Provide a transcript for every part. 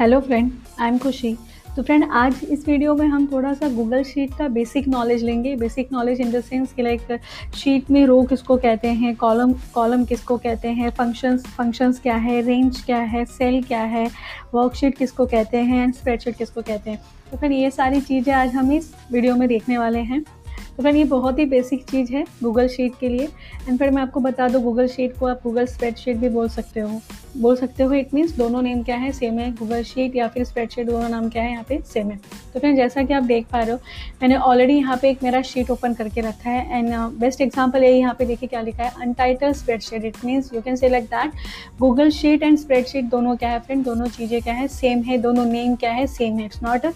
Hello friend I am खुशी तो friend आज इस वीडियो में हम थोड़ा सा गूगल शीट का बेसिक नॉलेज लेंगे। Basic knowledge in the sense कि लाइक शीट में रो किसको कहते हैं कॉलम कॉलम किसको कहते हैं फ़ंक्शंस फ़ंक्शंस क्या है रेंज क्या है सेल क्या है वर्कशीट किसको कहते हैं एंड स्प्रेडशीट किसको कहते हैं। तो फ्रेंड ये सारी चीज़ें आज हम इस वीडियो में देखने वाले हैं। तो फ्रेंड ये बहुत ही बेसिक चीज़ है गूगल शीट के लिए। एंड फिर मैं आपको बता दूँ गूगल शीट को आप गूगल स्प्रेडशीट भी बोल सकते हो। बोल सकते हो इट मीन्स दोनों नेम क्या है? सेम है गूगल शीट या फिर स्प्रेडशीट दोनों नाम क्या है यहाँ पे? सेम है। तो फ्रेंड जैसा कि आप देख पा रहे हो, मैंने ऑलरेडी यहाँ पे एक मेरा शीट ओपन करके रखा है। एंड बेस्ट एग्ज़ाम्पल यही यहाँ पे देखिए क्या लिखा है। Untitled spreadsheet it means you can say like that Google sheet and spreadsheet दोनों क्या है फ्रेंड दोनों चीज़ें क्या है? सेम है, दोनों नेम क्या है? सेम है। इट्स नॉट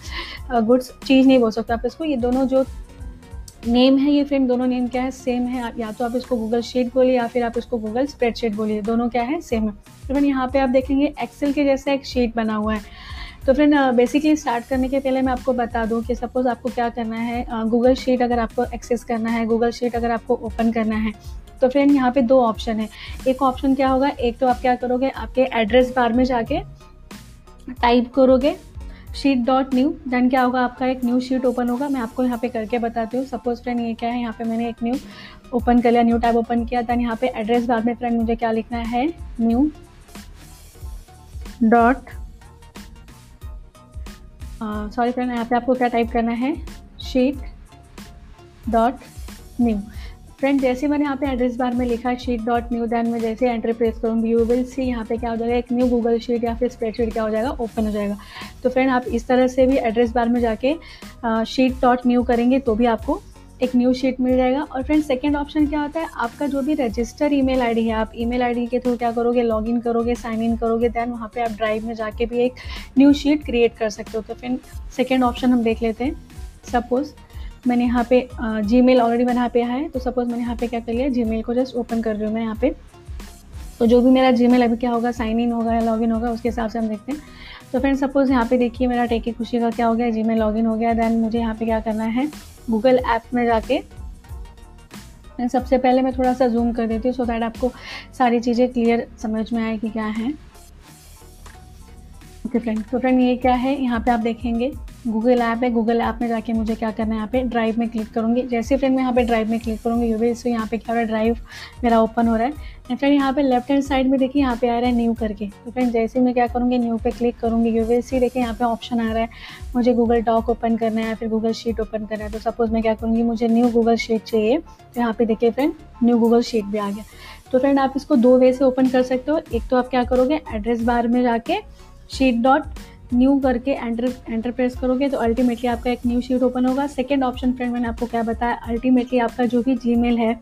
गुड चीज़ नहीं बोल सकते आप इसको। ये दोनों जो नेम है ये फ्रेंड दोनों नेम क्या है? सेम है। या तो आप इसको गूगल शीट बोलिए या फिर आप इसको गूगल स्प्रेडशीट बोलिए। दोनों क्या है? सेम है। तो फ्रेंड यहाँ पे आप देखेंगे एक्सेल के जैसा एक शीट बना हुआ है। तो फ्रेंड बेसिकली स्टार्ट करने के पहले मैं आपको बता दूँ कि सपोज़ आपको क्या करना है? गूगल शीट अगर आपको एक्सेस करना है गूगल शीट अगर आपको ओपन करना है तो फ्रेंड यहाँ पे दो ऑप्शन है। एक ऑप्शन क्या होगा? एक तो आप क्या करोगे? आपके एड्रेस बार में जाके टाइप करोगे। शीट डॉट न्यू देन क्या होगा? आपका एक न्यू शीट ओपन होगा। मैं आपको यहाँ पे करके बताती हूँ। सपोज़ फ्रेंड ये क्या है? यहाँ पे मैंने एक न्यू ओपन कर लिया न्यू टैब ओपन किया। देन यहाँ पे एड्रेस बार में फ्रेंड मुझे क्या लिखना है? न्यू डॉट सॉरी फ्रेंड यहाँ पे आपको क्या टाइप करना है? शीट डॉट न्यू फ्रेंड जैसे मैंने यहाँ पे एड्रेस बार में लिखा शीट डॉट न्यू दैन में जैसे एंटर प्रेस करूँगी यू विल सी यहाँ पे क्या हो जाएगा, एक न्यू गूगल शीट या फिर स्प्रेडशीट क्या हो जाएगा ओपन हो जाएगा। तो फ्रेंड आप इस तरह से भी एड्रेस बार में जाके शीट डॉट न्यू करेंगे तो भी आपको एक न्यू शीट मिल जाएगा। और फ्रेंड सेकेंड ऑप्शन क्या होता है, आपका जो भी रजिस्टर ईमेल आईडी है, आप ईमेल आईडी के थ्रू क्या करोगे लॉगिन करोगे साइन इन करोगे दैन वहाँ पे आप ड्राइव में जाके भी एक न्यू शीट क्रिएट कर सकते हो। तो फ्रेंड सेकेंड ऑप्शन हम देख लेते हैं। सपोज़ मैंने यहाँ पे जी मेल ऑलरेडी मैंने यहाँ पे है तो सपोज़ मैंने यहाँ पे क्या कर लिया जी मेल को जस्ट ओपन कर रही हूँ मैं यहाँ पे। तो जो भी मेरा जी मेल अभी क्या होगा साइन इन होगा या लॉगिन होगा, उसके हिसाब से हम देखते हैं। तो फ्रेंड सपोज़ यहाँ पे देखिए मेरा टेकी खुशी का क्या हो गया जी मेल लॉगिन हो गया दैन मुझे यहाँ पे क्या करना है गूगल ऐप में जाके सबसे पहले मैं थोड़ा सा जूम कर देती हूँ सो दैट आपको सारी चीज़ें क्लियर समझ में आए कि क्या है। ओके फ्रेंड तो फ्रेंड ये क्या है? यहाँ पे आप देखेंगे। गूगल ऐप है गूगल ऐप में जाके मुझे क्या करना है, यहाँ पे ड्राइव में क्लिक करूँगी। जैसे फ्रेंड मैं यहाँ पे ड्राइव में क्लिक करूँगी यू भी यहाँ पे क्या हो रहा है ड्राइव मेरा ओपन हो रहा है। एंड फ्रेंड यहाँ पे लेफ़्ट हैंड साइड में देखिए, यहाँ पे आ रहा है न्यू करके। तो फ्रेंड जैसे मैं क्या करूँगी न्यू पे क्लिक करूँगी यू विल सी देखिए यहाँ पे ऑप्शन आ रहा है। मुझे गूगल डॉक ओपन करना है या फिर गूगल शीट ओपन करना है। तो सपोज़ मैं क्या करूँगी, मुझे न्यू गूगल शीट चाहिए। तो यहाँ पे देखिए फ्रेंड न्यू गूगल शीट भी आ गया। तो फ्रेंड आप इसको दो वे से ओपन कर सकते हो। एक तो आप क्या करोगे एड्रेस बार में जाके शीट डॉट न्यू करके एंटर एंटर प्रेस करोगे तो अल्टीमेटली आपका एक न्यू शीट ओपन होगा। सेकेंड ऑप्शन फ्रेंड मैंने आपको क्या बताया? अल्टीमेटली आपका जो भी जी है,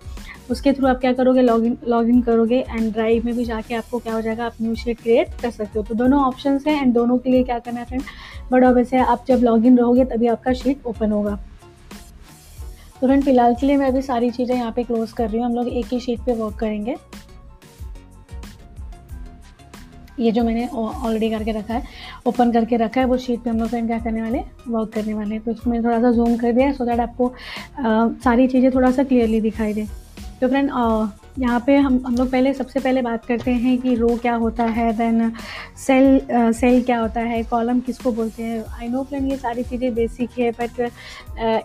उसके थ्रू आप क्या करोगे? लॉगिन लॉगिन करोगे एंड ड्राइव में भी जाके आपको क्या हो जाएगा? आप न्यू शीट क्रिएट कर सकते हो। तो दोनों ऑप्शन हैं एंड दोनों के लिए क्या करना है फ्रेंड बट ऑब्वियस है आप जब लॉगिन रहोगे, तभी आपका शीट ओपन होगा। तो फ्रेंड फ़िलहाल के लिए मैं अभी सारी चीज़ें यहाँ पे क्लोज कर रही हूँ। हम लोग एक ही शीट पे वर्क करेंगे। ये जो मैंने ऑलरेडी करके रखा है ओपन करके रखा है वो शीट पे हम लोग फ्रेंड क्या करने वाले वर्क करने वाले हैं। तो उसको मैंने थोड़ा सा जूम कर दिया है सो दैट आपको आ, सारी चीज़ें थोड़ा सा क्लियरली दिखाई दे। तो फ्रेंड यहाँ पे हम हम लोग पहले, सबसे पहले बात करते हैं कि रो क्या होता है देन सेल सेल क्या होता है कॉलम किसको बोलते हैं? आई नो फ्रेंड ये सारी चीज़ें बेसिक है बट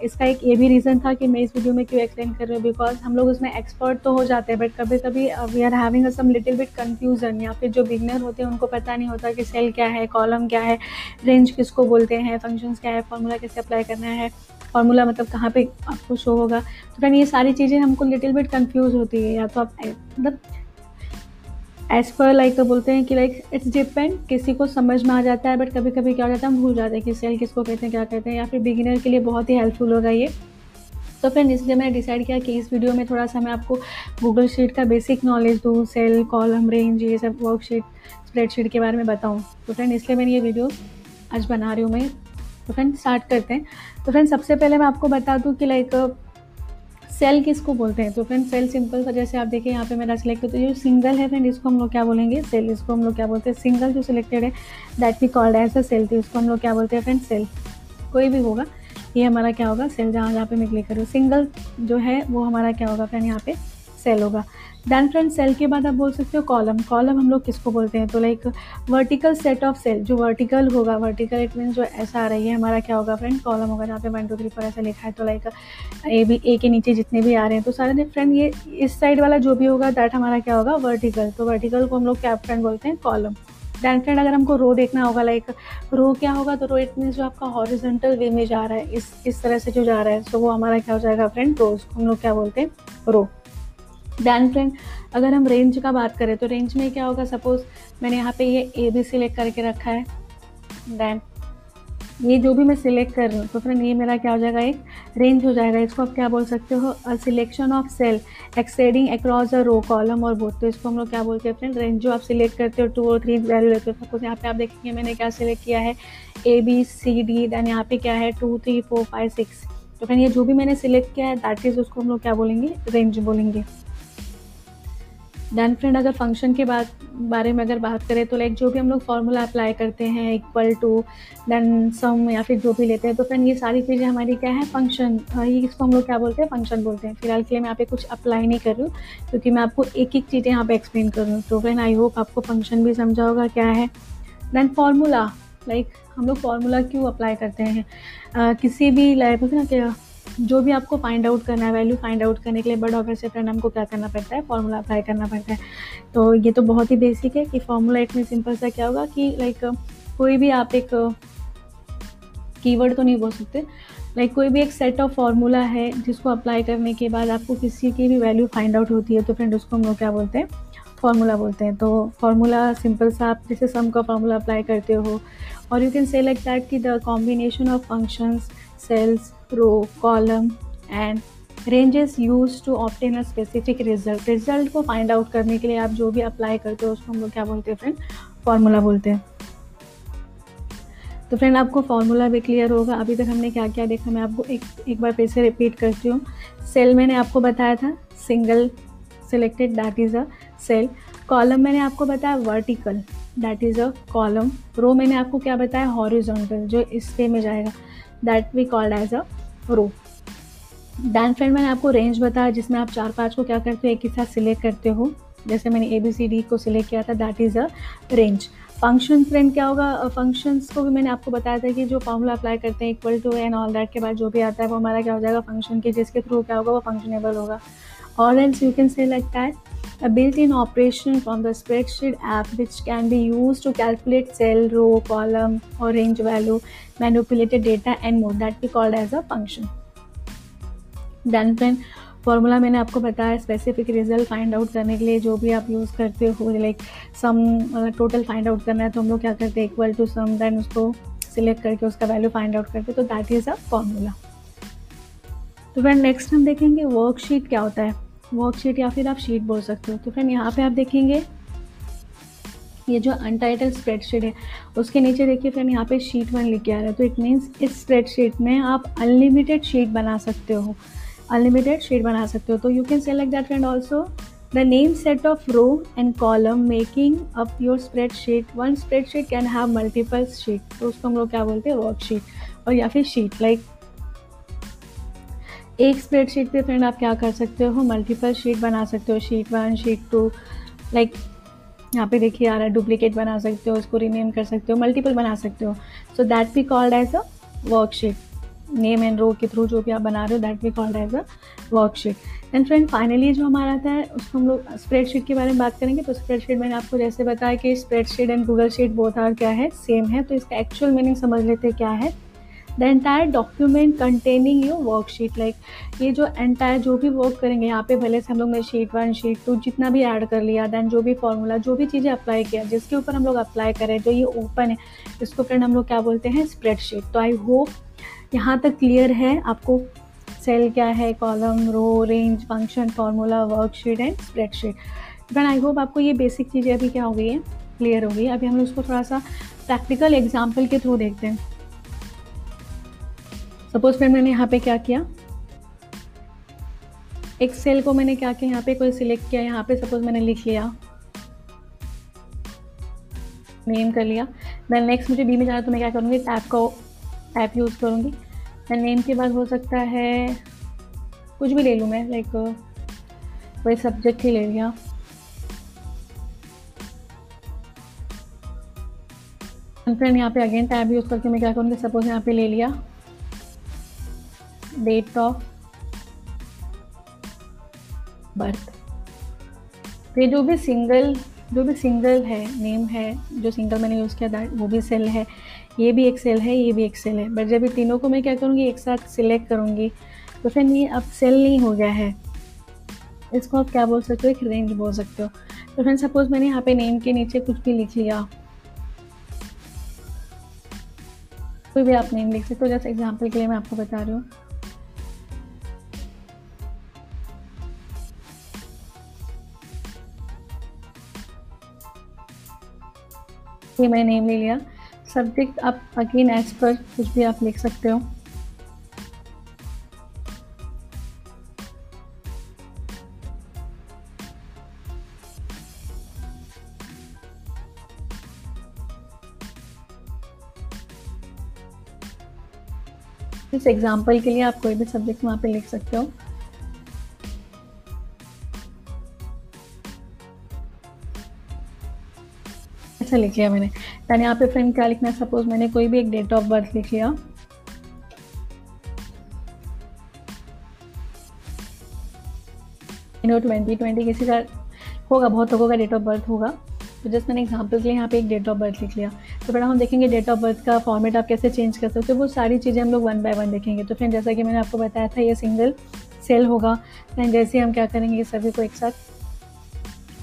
इसका एक ये भी रीज़न था कि मैं इस वीडियो में क्यों एक्सप्लेन कर रही हूँ बिकॉज़ हम लोग उसमें एक्सपर्ट तो हो जाते हैं बट कभी कभी we are having a some little bit confusion या फिर जो बिगनर होते हैं, उनको पता नहीं होता कि सेल क्या है कॉलम क्या है रेंज किसको बोलते हैं फ़ंक्शन क्या है फॉर्मूला कैसे अप्लाई करना है फॉर्मूला मतलब कहाँ पे आपको शो होगा. तो फ्रेंड ये सारी चीज़ें हमको लिटिल बिट कन्फ्यूज़ होती है, या तो आप मतलब एज पर लाइक तो बोलते हैं कि लाइक इट्स डिपेंड किसी को समझ में आ जाता है बट कभी कभी क्या हो जाता है, हम भूल जाते हैं कि सेल किसको कहते हैं, क्या कहते हैं, या फिर बिगिनर के लिए बहुत ही हेल्पफुल होगा ये। तो फ्रेंड इसलिए मैंने डिसाइड किया कि इस वीडियो में थोड़ा सा मैं आपको गूगल शीट का बेसिक नॉलेज दूँ सेल कॉलम रेंज ये सब वर्कशीट स्प्रेडशीट के बारे में बताऊँ। तो फ्रेंड इसलिए मैंने ये वीडियो आज बना रही हूँ मैं। तो फ्रेंड स्टार्ट करते हैं। तो फ्रेंड सबसे पहले मैं आपको बता दूँ कि लाइक सेल किसको बोलते हैं? तो फ्रेंड सेल सिंपल सा, जैसे आप देखिए यहाँ पे मेरा सिलेक्ट होता है, जो सिंगल है फ्रेंड इसको हम लोग क्या बोलेंगे? सेल, इसको हम लोग क्या बोलते हैं? सिंगल जो सिलेक्टेड है that we called as a cell तो इसको हम लोग क्या बोलते हैं फ्रेंड सेल कोई भी होगा, ये हमारा क्या होगा? सेल जहाँ जहाँ पे मैं क्लिक करूँ सिंगल जो है, वो हमारा क्या होगा फ्रेंड यहाँ पे सेल होगा। दैन फ्रेंड सेल के बाद आप बोल सकते हो कॉलम कॉलम हम लोग किसको बोलते हैं? तो like vertical set of cell जो वर्टिकल होगा वर्टिकल इट मीन जो ऐसा आ रही है, हमारा क्या होगा फ्रेंड कॉलम होगा जहाँ पे वन टू थ्री फोर ऐसा लिखा है। तो लाइक ए बी ए के नीचे जितने भी आ रहे हैं तो सारे फ्रेंड ये इस साइड वाला जो भी होगा दैट हमारा क्या होगा? वर्टिकल तो वर्टिकल को हम लोग क्या फ्रेंड बोलते हैं? कॉलम दैन फ्रेंड अगर हमको रो देखना होगा लाइक रो क्या होगा? तो रो इट मीन्स जो आपका हॉरिजेंटल वे में जा रहा है, इस इस तरह से जो जा रहा है तो वो हमारा क्या हो जाएगा फ्रेंड रोज हम लोग क्या बोलते हैं? रो दैन फ्रेंड अगर हम रेंज का बात करें तो रेंज में क्या होगा? सपोज़ मैंने यहाँ पे ये ए बी सिलेक्ट करके रखा है। दैन ये जो भी मैं सिलेक्ट कर रही हूँ तो फ्रेंड ये मेरा क्या हो जाएगा? एक रेंज हो जाएगा। इसको आप क्या बोल सकते हो? A selection of cell exceeding across a row column और बोथ तो इसको हम लोग क्या बोलते हैं फ्रेंड रेंज जो आप सिलेक्ट करते हो टू और थ्री वैल्यू लेते हो। सपोज़ यहाँ पे आप देखेंगे मैंने क्या सिलेक्ट किया है? A B C D then यहाँ पे क्या है? Two three four five six तो फ्रेंड ये जो भी मैंने सिलेक्ट किया है दैट इज़ उसको हम लोग क्या बोलेंगे? रेंज बोलेंगे। दैन फ्रेंड अगर फ़ंक्शन के बाद बारे में अगर बात करें तो लाइक जो भी हम लोग फार्मूला अप्लाई करते हैं इक्वल टू देन सम या फिर जो भी लेते हैं तो फ्रेंड ये सारी चीज़ें हमारी क्या है? फ़ंक्शन ये इसको हम लोग क्या बोलते हैं? फ़ंक्शन बोलते हैं। फ़िलहाल के लिए मैं यहाँ पे कुछ अप्लाई नहीं कर रही हूँ क्योंकि मैं आपको एक एक चीज़ें यहाँ पे एक्सप्लेन कर हूँ। तो फ्रेंड आई होप आपको फ़ंक्शन भी समझा होगा क्या है। दैन फार्मूला लाइक हम लोग फार्मूला क्यों अप्लाई करते हैं? uh, किसी भी लाइक ना क्या जो भी आपको फाइंड आउट करना है वैल्यू फाइंड आउट करने के लिए बट ऑब्वियसली फ्रेंड हमको क्या करना पड़ता है? फॉर्मूला अप्लाई करना पड़ता है। तो ये तो बहुत ही बेसिक है कि फॉर्मूला इतनी सिंपल सा क्या होगा कि लाइक कोई भी आप एक कीवर्ड तो नहीं बोल सकते। लाइक कोई भी एक सेट ऑफ़ फार्मूला है जिसको अप्लाई करने के बाद आपको किसी की भी वैल्यू फाइंड आउट होती है तो फ्रेंड उसको हम लोग क्या बोलते हैं? फार्मूला बोलते हैं। तो फार्मूला सिंपल सा, आप जैसे सम का फार्मूला अप्लाई करते हो, और you can say like that कि the combination of functions cells, row, column and ranges used to obtain a specific result. Result को फाइंड आउट करने के लिए आप जो भी अप्लाई करते हो उसको हम लोग क्या बोलते हैं फ्रेंड फॉर्मूला बोलते हैं। तो फ्रेंड आपको फार्मूला भी क्लियर होगा। अभी तक हमने क्या क्या देखा मैं आपको एक एक बार फिर से रिपीट करती हूँ। सेल मैंने आपको बताया था single selected that is a cell column मैंने आपको बताया vertical that is a column row मैंने आपको क्या बताया हॉरिजॉन्टल जो इस वे में जाएगा। That we called as a row then friend मैंने आपको रेंज बताया जिसमें आप चार पाँच को क्या करते हो, एक ही साथ सिलेक्ट करते हो। जैसे मैंने ए बी सी डी को सिलेक्ट किया था that is a range function friend क्या होगा? फ़ंक्शंस को भी मैंने आपको बताया था कि जो फॉर्मूला अप्लाई करते हैं equal to and all that के बाद जो भी आता है, वो हमारा क्या हो जाएगा? फ़ंक्शन के जिसके थ्रू क्या होगा? वो फंक्शनेबल होगा। और else you can say like that a built-in operation from the spreadsheet app which can be used to calculate cell, row, column or range value, manipulated data and more that we called as a function. Then friend formula मैंने आपको बताया specific result find out करने के लिए जो भी आप use करते हो like sum total find out करना है तो हम लोग क्या करते हैं इक्वल टू सम देन उसको सिलेक्ट करके उसका वैल्यू फाइंड आउट करते तो दैट इज़ अ फॉर्मूला तो फ्रेंड नेक्स्ट हम देखेंगे वर्कशीट क्या होता है वर्कशीट या फिर आप शीट बोल सकते हो। तो फ्रेंड यहाँ पे आप देखेंगे, ये जो अनटाइटल स्प्रेडशीट है, उसके नीचे देखिए फ्रेंड यहाँ पे शीट वन लिख के आ रहा है। तो इट मीन्स इस स्प्रेडशीट में आप अनलिमिटेड शीट बना सकते हो। अनलिमिटेड शीट बना सकते हो। तो you can select that friend also the name set of row and column making up your spread sheet one spread sheet can have multiple sheet तो उसको हम लोग क्या बोलते हैं? वर्कशीट और या फिर शीट लाइक like एक स्प्रेडशीट पे फ्रेंड आप क्या कर सकते हो? मल्टीपल शीट बना सकते हो sheet one sheet two like यहाँ पे देखिए आ रहा है डुप्लीकेट बना सकते हो, उसको रीनेम कर सकते हो मल्टीपल बना सकते हो। So that be called as a worksheet name and row के थ्रू जो भी आप बना रहे हो that be called as a worksheet and friend finally जो हमारा है उसको हम लोग स्प्रेडशीट के बारे में बात करेंगे। तो स्प्रेडशीट मैंने आपको जैसे बताया कि spreadsheet and Google sheet both are क्या है? सेम है। तो इसका एक्चुअल मीनिंग समझ लेते क्या है। The entire document containing your worksheet like ये जो एंटायर जो भी वर्क करेंगे, यहाँ पे भले से हम लोग ने शीट वन शीट टू जितना भी ऐड कर लिया दैन जो भी फॉर्मूला जो भी चीज़ें अप्लाई किया, जिसके ऊपर हम लोग अप्लाई करें, जो ये ओपन है, इसको फ्रेंड हम लोग क्या बोलते हैं? स्प्रेडशीट तो आई होप यहाँ तक क्लियर है आपको सेल क्या है column row range function formula worksheet and spreadsheet friend I hope आपको ये बेसिक चीज़ें अभी क्या हो गई है? क्लियर हो गई अभी हम लोग उसको थोड़ा सा प्रैक्टिकल एग्ज़ाम्पल के थ्रू देखते हैं। सपोज़ फिर मैंने यहाँ पे क्या किया? एक सेल को मैंने क्या किया? यहाँ पे कोई सिलेक्ट किया, यहाँ पे सपोज़ मैंने लिख लिया। नेम कर लिया। मैं नेक्स्ट मुझे बी में जाना तो मैं क्या करूँगी? टैप को टैप यूज़ करूँगी। मैं नेम के बाद हो सकता है, कुछ भी ले लूँ मैं लाइक वही सब्जेक्ट ही ले लिया। फ्रेंड यहाँ पे अगेन टैब यूज़ करके मैं क्या करूँगी? सपोज़ यहाँ पे ले लिया। डेट ऑफ़ बर्थ ये जो भी सिंगल जो भी सिंगल है नेम है, जो सिंगल मैंने यूज़ किया वो भी सेल है। ये भी एक सेल है, ये भी एक सेल है। बट जब ये तीनों को मैं क्या करूँगी, एक साथ सिलेक्ट करूँगी तो फिर ये अब सेल नहीं हो गया है। इसको आप क्या बोल सकते हो? एक रेंज बोल सकते हो। तो फ्रेंड सपोज़ मैंने यहाँ पे नेम के नीचे कुछ भी लिख लिया। कोई भी आप नेम लिख सकते हो। जैसे एग्जांपल के लिए मैं आपको बता रही हूँ। ये मैंने नेम ले लिया। सब्जेक्ट आप अगेन एज पर कुछ भी आप लिख सकते हो। इस एग्ज़ाम्पल के लिए आप कोई भी सब्जेक्ट वहाँ पे लिख सकते हो। ऐसा लिख लिया मैंने। यानी यहाँ पे फ्रेंड क्या लिखना है? सपोज़ मैंने कोई भी एक डेट ऑफ़ बर्थ लिख लिया। ट्वेंटी ट्वेंटी किसी का होगा, बहुत लोगों का डेट ऑफ़ बर्थ होगा। तो जस्ट मैंने एग्ज़ाम्पल के लिए यहाँ पे एक डेट ऑफ़ बर्थ लिख लिया। तो फिर हम देखेंगे डेट ऑफ़ बर्थ का फॉर्मेट आप कैसे चेंज कर सकते हो। तो वो सारी चीज़ें हम लोग वन बाय वन देखेंगे। तो फिर जैसा कि मैंने आपको बताया था, ये सिंगल सेल होगा। फिर जैसे हम क्या करेंगे सभी को एक साथ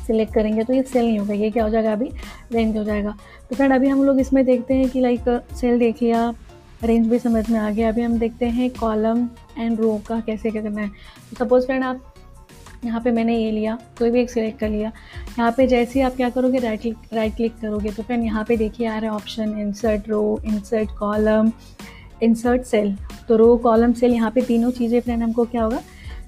सिलेक्ट करेंगे तो ये सेल नहीं होगा, ये क्या हो जाएगा अभी? रेंज हो जाएगा। तो फ्रेंड अभी हम लोग इसमें देखते हैं कि लाइक सेल देख लिया रेंज भी समझ में आ गया। अभी हम देखते हैं कॉलम एंड रो का कैसे क्या करना है। तो सपोज़ फ्रेंड आप यहाँ पे मैंने ये लिया, कोई भी एक सिलेक्ट कर लिया। यहाँ पे जैसे ही आप क्या करोगे राइट क्लिक राइट क्लिक करोगे। तो फ्रेंड यहाँ पे देखिए आ रहा है option insert row insert column insert cell तो रो कॉलम सेल यहाँ पे तीनों चीज़ें फ्रेंड हमको क्या होगा?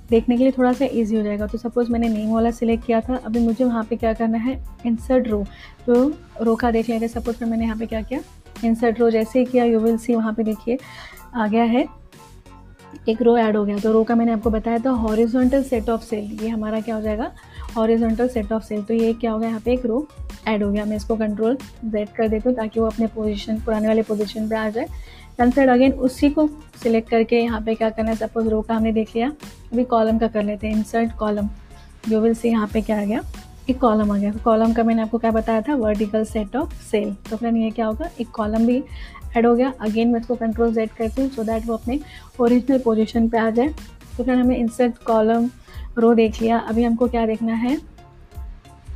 देखने के लिए थोड़ा सा इजी हो जाएगा। तो सपोज़ मैंने नेम वाला सिलेक्ट किया था, अभी मुझे वहाँ पे क्या करना है? इंसर्ट रो तो रो का देख लेंगे। सपोज़ फिर मैंने यहाँ पे क्या किया? इंसर्ट रो जैसे ही किया यू विल सी वहाँ पे देखिए, आ गया है। एक रो ऐड हो गया। तो रो का मैंने आपको बताया था हॉरिजॉन्टल सेट ऑफ़ सेल ये हमारा क्या हो जाएगा? हॉरिजॉन्टल सेट ऑफ़ सेल तो ये क्या हो गया? यहाँ पे एक रो ऐड हो गया। मैं इसको कंट्रोल जेड कर देती हूँ ताकि वो अपने पोजीशन पुराने वाले पोजीशन पे आ जाए। दैन फिर अगेन उसी को सिलेक्ट करके यहाँ पे क्या करना है सपोज़ रो का हमने देख लिया, अभी कॉलम का कर लेते हैं इंसर्ट कॉलम जो विल से यहाँ पे क्या आ गया एक कॉलम आ गया. कॉलम का मैंने आपको क्या बताया था वर्टिकल सेट ऑफ़ सेल तो फ्रेंड ये क्या होगा, एक कॉलम भी ऐड हो गया. अगेन मैं इसको कंट्रोल जेड करती हूँ सो दैट वो अपने ओरिजिनल पोजिशन पर आ जाए. तो फिर हमें इंसर्ट कॉलम रो देख लिया. अभी हमको क्या देखना है,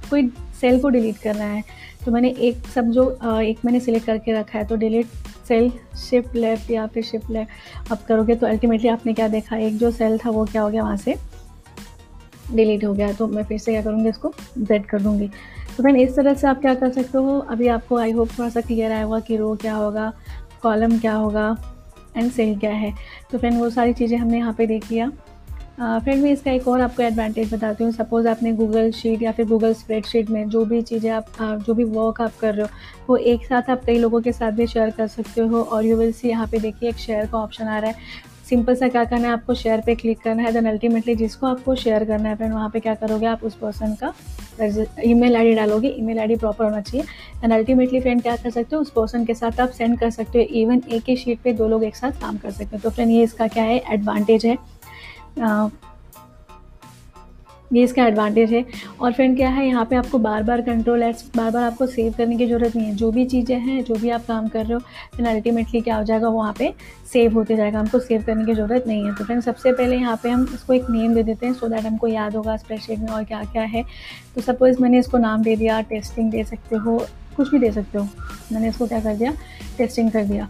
कोई सेल को डिलीट करना है. तो मैंने एक, सब जो एक मैंने सिलेक्ट करके रखा है तो डिलीट सेल शिफ्ट लेफ़्ट या फिर शिफ्ट लेफ़्ट आप करोगे तो अल्टीमेटली आपने क्या देखा? एक जो सेल था वो क्या हो गया वहाँ से डिलीट हो गया। तो मैं फिर से क्या करूँगी, इसको जेड कर दूँगी। तो फ्रेंड इस तरह से आप क्या कर सकते हो? अभी आपको आई होप थोड़ा सा क्लियर आया होगा कि रो क्या होगा कॉलम क्या होगा एंड सेल क्या है। तो फ्रेंड वो सारी चीज़ें हमने यहाँ पे देख लिया फ्रेंड मैं इसका एक और आपको एडवांटेज बताती हूँ। सपोज़ आपने गूगल शीट या फिर गूगल स्प्रेडशीट में जो भी चीज़ें आप जो भी वर्क आप कर रहे हो, वो एक साथ आप कई लोगों के साथ भी शेयर कर सकते हो और यू विल सी यहाँ पे देखिए एक शेयर का ऑप्शन आ रहा है। सिंपल सा क्या करना है, आपको शेयर पे क्लिक करना है देन अल्टीमेटली जिसको आपको शेयर करना है फ्रेंड वहाँ पे क्या करोगे आप, उस पर्सन का ई ईमेल आईडी डालोगे। ई ईमेल आईडी प्रॉपर होना चाहिए। एंड अल्टीमेटली फ्रेंड क्या कर सकते हो, उस पर्सन के साथ आप सेंड कर सकते हो। इवन एक ही शीट पे दो लोग एक साथ काम कर सकते हो। तो फ्रेंड ये इसका क्या है एडवांटेज है। ये इसका एडवांटेज है। और फ्रेंड क्या है, यहाँ पे आपको बार बार कंट्रोल एड्स बार बार आपको सेव करने की ज़रूरत नहीं है। जो भी चीज़ें हैं, जो भी आप काम कर रहे हो फिर अल्टीमेटली क्या हो जाएगा, वहाँ पे सेव होते जाएगा। हमको सेव करने की ज़रूरत नहीं है। तो फ्रेंड सबसे पहले यहाँ पे हम इसको एक नेम दे देते हैं सो दैट हमको याद होगा स्प्रेडशीट में और क्या क्या है। तो सपोज़ मैंने इसको नाम दे दिया टेस्टिंग दे सकते हो, कुछ भी दे सकते हो। मैंने इसको क्या कर दिया टेस्टिंग कर दिया।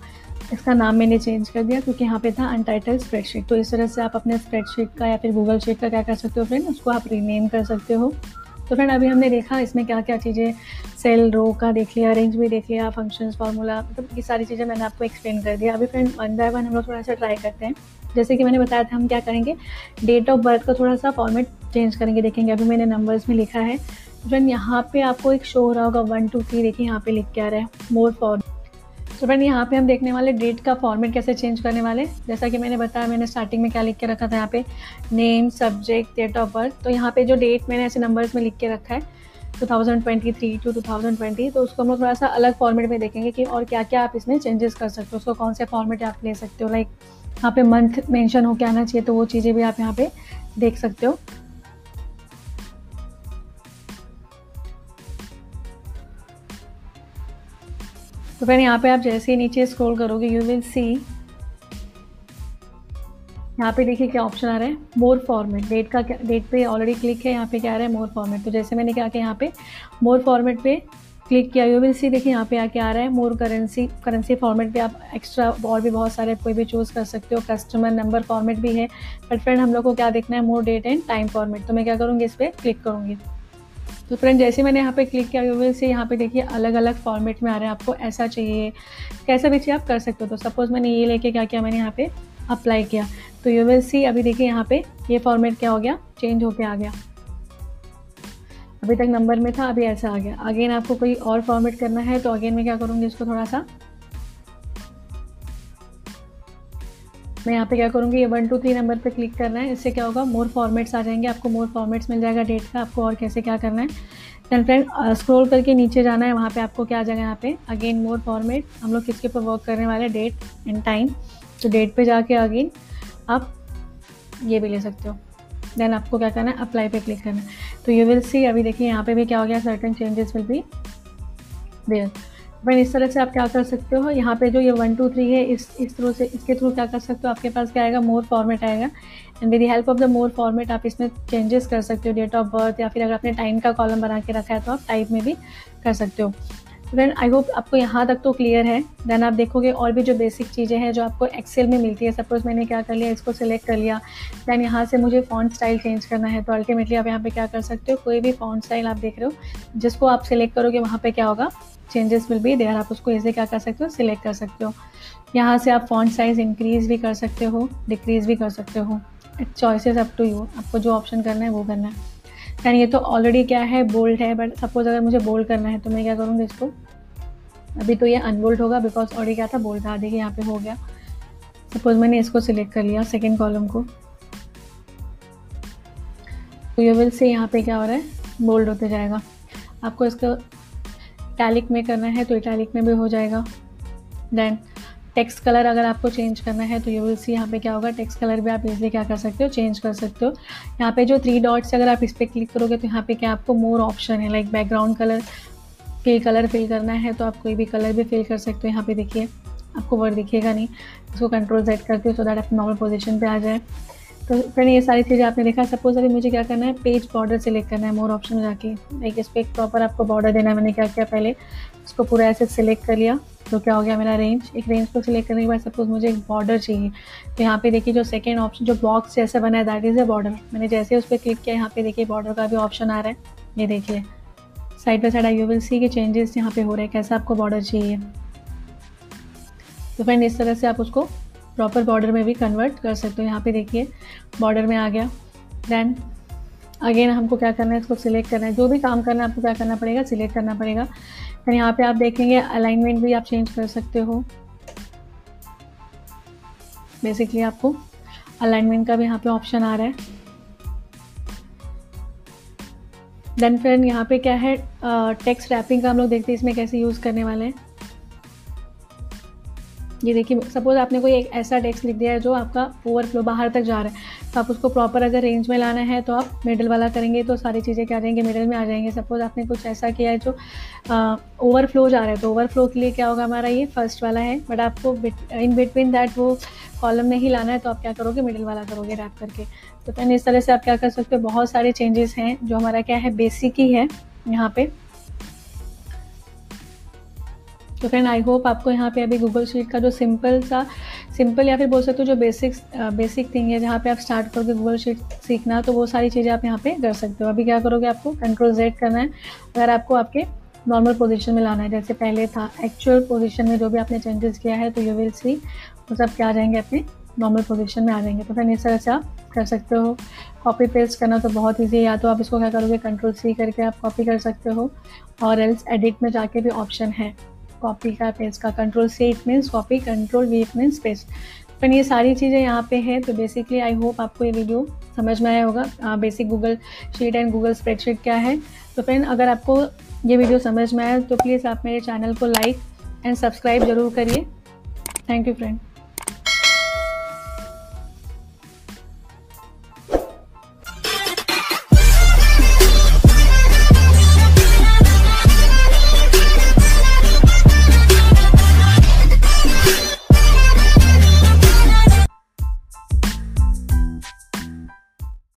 इसका नाम मैंने चेंज कर दिया क्योंकि यहाँ पे था अनटाइटल स्प्रेडशीट तो इस तरह से आप अपने स्प्रेडशीट का या फिर गूगल शीट का क्या कर सकते हो फ्रेंड उसको आप रीनेम कर सकते हो। तो फ्रेंड अभी हमने देखा इसमें क्या क्या चीज़ें सेल रो का देख लिया रेंज भी देख लिया फ़ंक्शंस फार्मूला मतलब ये सारी चीज़ें मैंने आपको एक्सप्लेन कर दिया। अभी फ्रेंड वन बाय वन हम लोग थोड़ा सा ट्राई करते हैं। जैसे कि मैंने बताया था हम क्या करेंगे डेट ऑफ़ बर्थ का थोड़ा सा फॉर्मेट चेंज करेंगे, देखेंगे। अभी मैंने नंबर्स में लिखा है। फ्रेंड यहाँ पे आपको एक शो हो रहा होगा वन टू थ्री देखिए यहाँ पे लिख के आ रहा है। मोर फॉर तो फ्रेंड यहाँ पे हम देखने वाले डेट का फॉर्मेट कैसे चेंज करने वाले जैसा कि मैंने बताया, मैंने स्टार्टिंग में क्या लिख के रखा था यहाँ पे? Name subject date of birth तो यहाँ पे जो डेट मैंने ऐसे नंबर्स में लिख के रखा है 2023 टू 2020 तो उसको हम लोग थोड़ा सा अलग फॉर्मेट में देखेंगे कि और क्या क्या आप इसमें चेंजेस कर सकते हो। उसको कौन से फॉर्मेट आप ले सकते हो? लाइक यहाँ पे मंथ मेंशन हो के आना चाहिए तो वो चीज़ें भी आप यहाँ पे देख सकते हो। तो फिर यहाँ पे आप जैसे ही नीचे स्क्रॉल करोगे यू विल सी यहाँ पे देखिए क्या ऑप्शन आ रहा है मोर फॉर्मेट डेट का डेट पे ऑलरेडी क्लिक है, यहाँ पे क्या आ रहा है मोर फॉर्मेट तो जैसे मैंने क्या किया यहाँ पे मोर फॉर्मेट पे क्लिक किया. यू विल सी देखिए यहाँ पे आके आ रहा है मोर करेंसी करेंसी फॉर्मेट पे आप एक्स्ट्रा और भी बहुत सारे कोई भी चूज़ कर सकते हो. कस्टमर नंबर फॉर्मेट भी है. बट फ्रेंड हम लोग को क्या देखना है more date and time format तो मैं क्या करूँगी, इस पर क्लिक करूँगी. तो फ्रेंड जैसे मैंने यहाँ पे क्लिक किया यू विल से यहाँ पे देखिए अलग अलग फॉर्मेट में आ रहा है आपको, ऐसा चाहिए, कैसा भी चाहिए आप कर सकते हो। तो सपोज़ मैंने ये लेके क्या किया, मैंने यहाँ पे अप्लाई किया। तो यू विल सी अभी देखिए यहाँ पे ये फॉर्मेट क्या हो गया चेंज होके आ गया। अभी तक नंबर में था, अभी ऐसा आ गया। अगेन आपको कोई और फॉर्मेट करना है तो अगेन मैं क्या करूँगी, इसको थोड़ा सा मैं यहाँ पे क्या करूँगी? ये वन टू थ्री नंबर पे क्लिक करना है। इससे क्या होगा? मोर फॉर्मेट्स आ जाएँगे। आपको मोर फॉर्मेट्स मिल जाएगा डेट का। आपको और कैसे क्या करना है? दैन फ्रेंड स्क्रॉल करके नीचे जाना है। वहाँ पे आपको क्या आ जाएगा यहाँ पे? अगेन मोर फॉर्मेट हम लोग किसके ऊपर वर्क करने वाले डेट एंड टाइम तो डेट पे जाके अगेन आप ये भी ले सकते हो। देन आपको क्या करना है? अप्लाई पे क्लिक करना है। तो यू विल सी अभी देखिए यहाँ पे भी क्या हो गया? Certain changes will be there but इस तरह से आप क्या कर सकते हो? यहाँ पे जो ये वन टू थ्री है, इस इस थ्रू से, इसके थ्रू क्या कर सकते हो? आपके पास क्या आएगा? मोर फॉर्मेट आएगा। And with help of the more format आप इसमें चेंजेस कर सकते हो डेट ऑफ़ बर्थ या फिर अगर आपने टाइम का कॉलम बना के रखा है तो आप टाइप में भी कर सकते हो। फ्रेंड आई होप आपको यहाँ तक तो क्लियर है। देन आप देखोगे और भी जो बेसिक चीज़ें हैं, जो आपको एक्सेल में मिलती है सपोज़ मैंने क्या कर लिया, इसको सिलेक्ट कर लिया। दैन यहाँ से मुझे फॉन्ट स्टाइल चेंज करना है तो अल्टीमेटली आप यहाँ पे क्या कर सकते हो? कोई भी फॉन्ट स्टाइल आप देख रहे हो, जिसको आप सिलेक्ट करोगे, वहाँ पे क्या होगा? चेंजेस विल बी देयर आप उसको इसे क्या कर सकते हो? सिलेक्ट कर सकते हो। यहाँ से आप फॉन्ट साइज़ इंक्रीज भी कर सकते हो डिक्रीज भी कर सकते हो। It's choices up to you आपको जो ऑप्शन करना है, वो करना है। यानी ये तो ऑलरेडी क्या है बोल्ड है बट सपोज़ अगर मुझे बोल्ड करना है तो मैं क्या करूँगी इसको? अभी तो ये अनबोल्ड होगा बिकॉज़ ऑलरेडी क्या था बोल्ड था। देखिए, यहाँ पे हो गया। सपोज़ मैंने इसको सिलेक्ट कर लिया सेकेंड कॉलम को। तो यू विल से यहाँ पे क्या हो रहा है बोल्ड होते जाएगा। आपको इसका इटैलिक में करना है तो इटैलिक में भी हो जाएगा. देन टेक्स्ट कलर अगर आपको चेंज करना है तो यू विल सी यहाँ पे क्या होगा टेक्स्ट कलर भी आप इजीली क्या कर सकते हो चेंज कर सकते हो. यहाँ पे जो थ्री डॉट्स अगर आप इस पर क्लिक करोगे तो यहाँ पे क्या आपको मोर ऑप्शन है like background colour fill colour fill करना है तो आप कोई भी कलर भी फिल कर सकते हो. यहाँ पे देखिए, आपको वर्ड दिखेगा नहीं. इसको कंट्रोल सेट करते हो सो दैट आप नॉर्मल पोजिशन पर आ जाए. तो फिर ये सारी चीज़ें आपने देखा। सपोज़ अभी मुझे क्या करना है पेज बॉर्डर सेलेक्ट करना है मोर ऑप्शन में जाके। लाइक इस पर एक प्रॉपर आपको बॉर्डर देना है, मैंने क्या किया पहले? उसको पूरा ऐसे सिलेक्ट कर लिया तो क्या हो गया मेरा रेंज एक रेंज को सिलेक्ट करने के बाद सपोज़ मुझे एक बॉर्डर चाहिए। तो यहाँ पे देखिए जो सेकेंड ऑप्शन जो बॉक्स जैसे बना है दैट इज़ ए बॉर्डर मैंने जैसे उस पर क्लिक किया, यहाँ पे देखिए बॉर्डर का भी ऑप्शन आ रहा है। ये देखिए। Side by side I you will see के चेंजेस यहाँ पे हो रहे हैं, कैसा आपको बॉर्डर चाहिए। तो फ्रेंड इस तरह से आप उसको प्रॉपर बॉर्डर में भी कन्वर्ट कर सकते हो। यहाँ पे देखिए बॉर्डर में आ गया। देन अगेन हमको क्या करना है, इसको सिलेक्ट करना है। जो भी काम करना है, आपको क्या करना पड़ेगा? सिलेक्ट करना पड़ेगा। फिर यहाँ पे आप देखेंगे अलाइनमेंट भी आप चेंज कर सकते हो। बेसिकली आपको अलाइनमेंट का भी यहाँ पे ऑप्शन आ रहा है। देन फ्रेंड यहाँ पे क्या है टेक्स्ट रैपिंग का हम लोग देखते हैं, इसमें कैसे यूज़ करने वाले हैं। ये देखिए सपोज़ आपने कोई एक ऐसा टेक्स्ट लिख दिया है जो आपका ओवरफ्लो बाहर तक जा रहा है तो आप उसको प्रॉपर अगर रेंज में लाना है तो आप मिडल वाला करेंगे तो सारी चीज़ें क्या जाएँगे? मिडल में आ जाएँगे। सपोज़ आपने कुछ ऐसा किया है जो ओवरफ्लो जा रहा है तो ओवरफ्लो के लिए क्या होगा हमारा ये फ़र्स्ट वाला है बट आपको इन बिटवीन दैट वो कॉलम में ही लाना है तो आप क्या करोगे? मिडिल वाला करोगे रैप करके। तो दैन इस तरह से आप क्या कर सकते हो? बहुत सारे चेंजेस हैं, जो हमारा क्या है? बेसिक ही है, यहाँ पे। तो फ्रेंड आई होप आपको यहाँ पे अभी गूगल शीट का जो सिंपल सा सिंपल या फिर बोल सकते हो जो बेसिक बेसिक थिंग है, जहाँ पे आप स्टार्ट करोगे गूगल शीट सीखना तो वो सारी चीज़ें आप यहाँ पे कर सकते हो। अभी क्या करोगे आपको कंट्रोल जेड करना है। अगर आपको आपके नॉर्मल पोजीशन में लाना है, जैसे पहले था एक्चुअल पोजीशन में जो भी आपने चेंजेस किया है तो यू विल सी वो सब क्या आ जाएँगे, अपने नॉर्मल पोजीशन में आ जाएँगे। तो फिर इस तरह से आप कर सकते हो। कॉपी पेस्ट करना तो बहुत ईजी है। या तो आप इसको क्या करोगे कंट्रोल सी करके आप कॉपी कर सकते हो। और एल्स एडिट में जाके भी ऑप्शन है। कॉपी का पेस्ट का control set means copy control V means paste पर ये सारी चीज़ें यहाँ पे हैं तो बेसिकली आई होप आपको ये वीडियो समझ में आया होगा basic Google sheet and Google spreadsheet क्या है। तो फ्रेंड अगर आपको ये वीडियो समझ में आया तो प्लीज़ आप मेरे चैनल को लाइक एंड सब्सक्राइब ज़रूर करिए। Thank you friend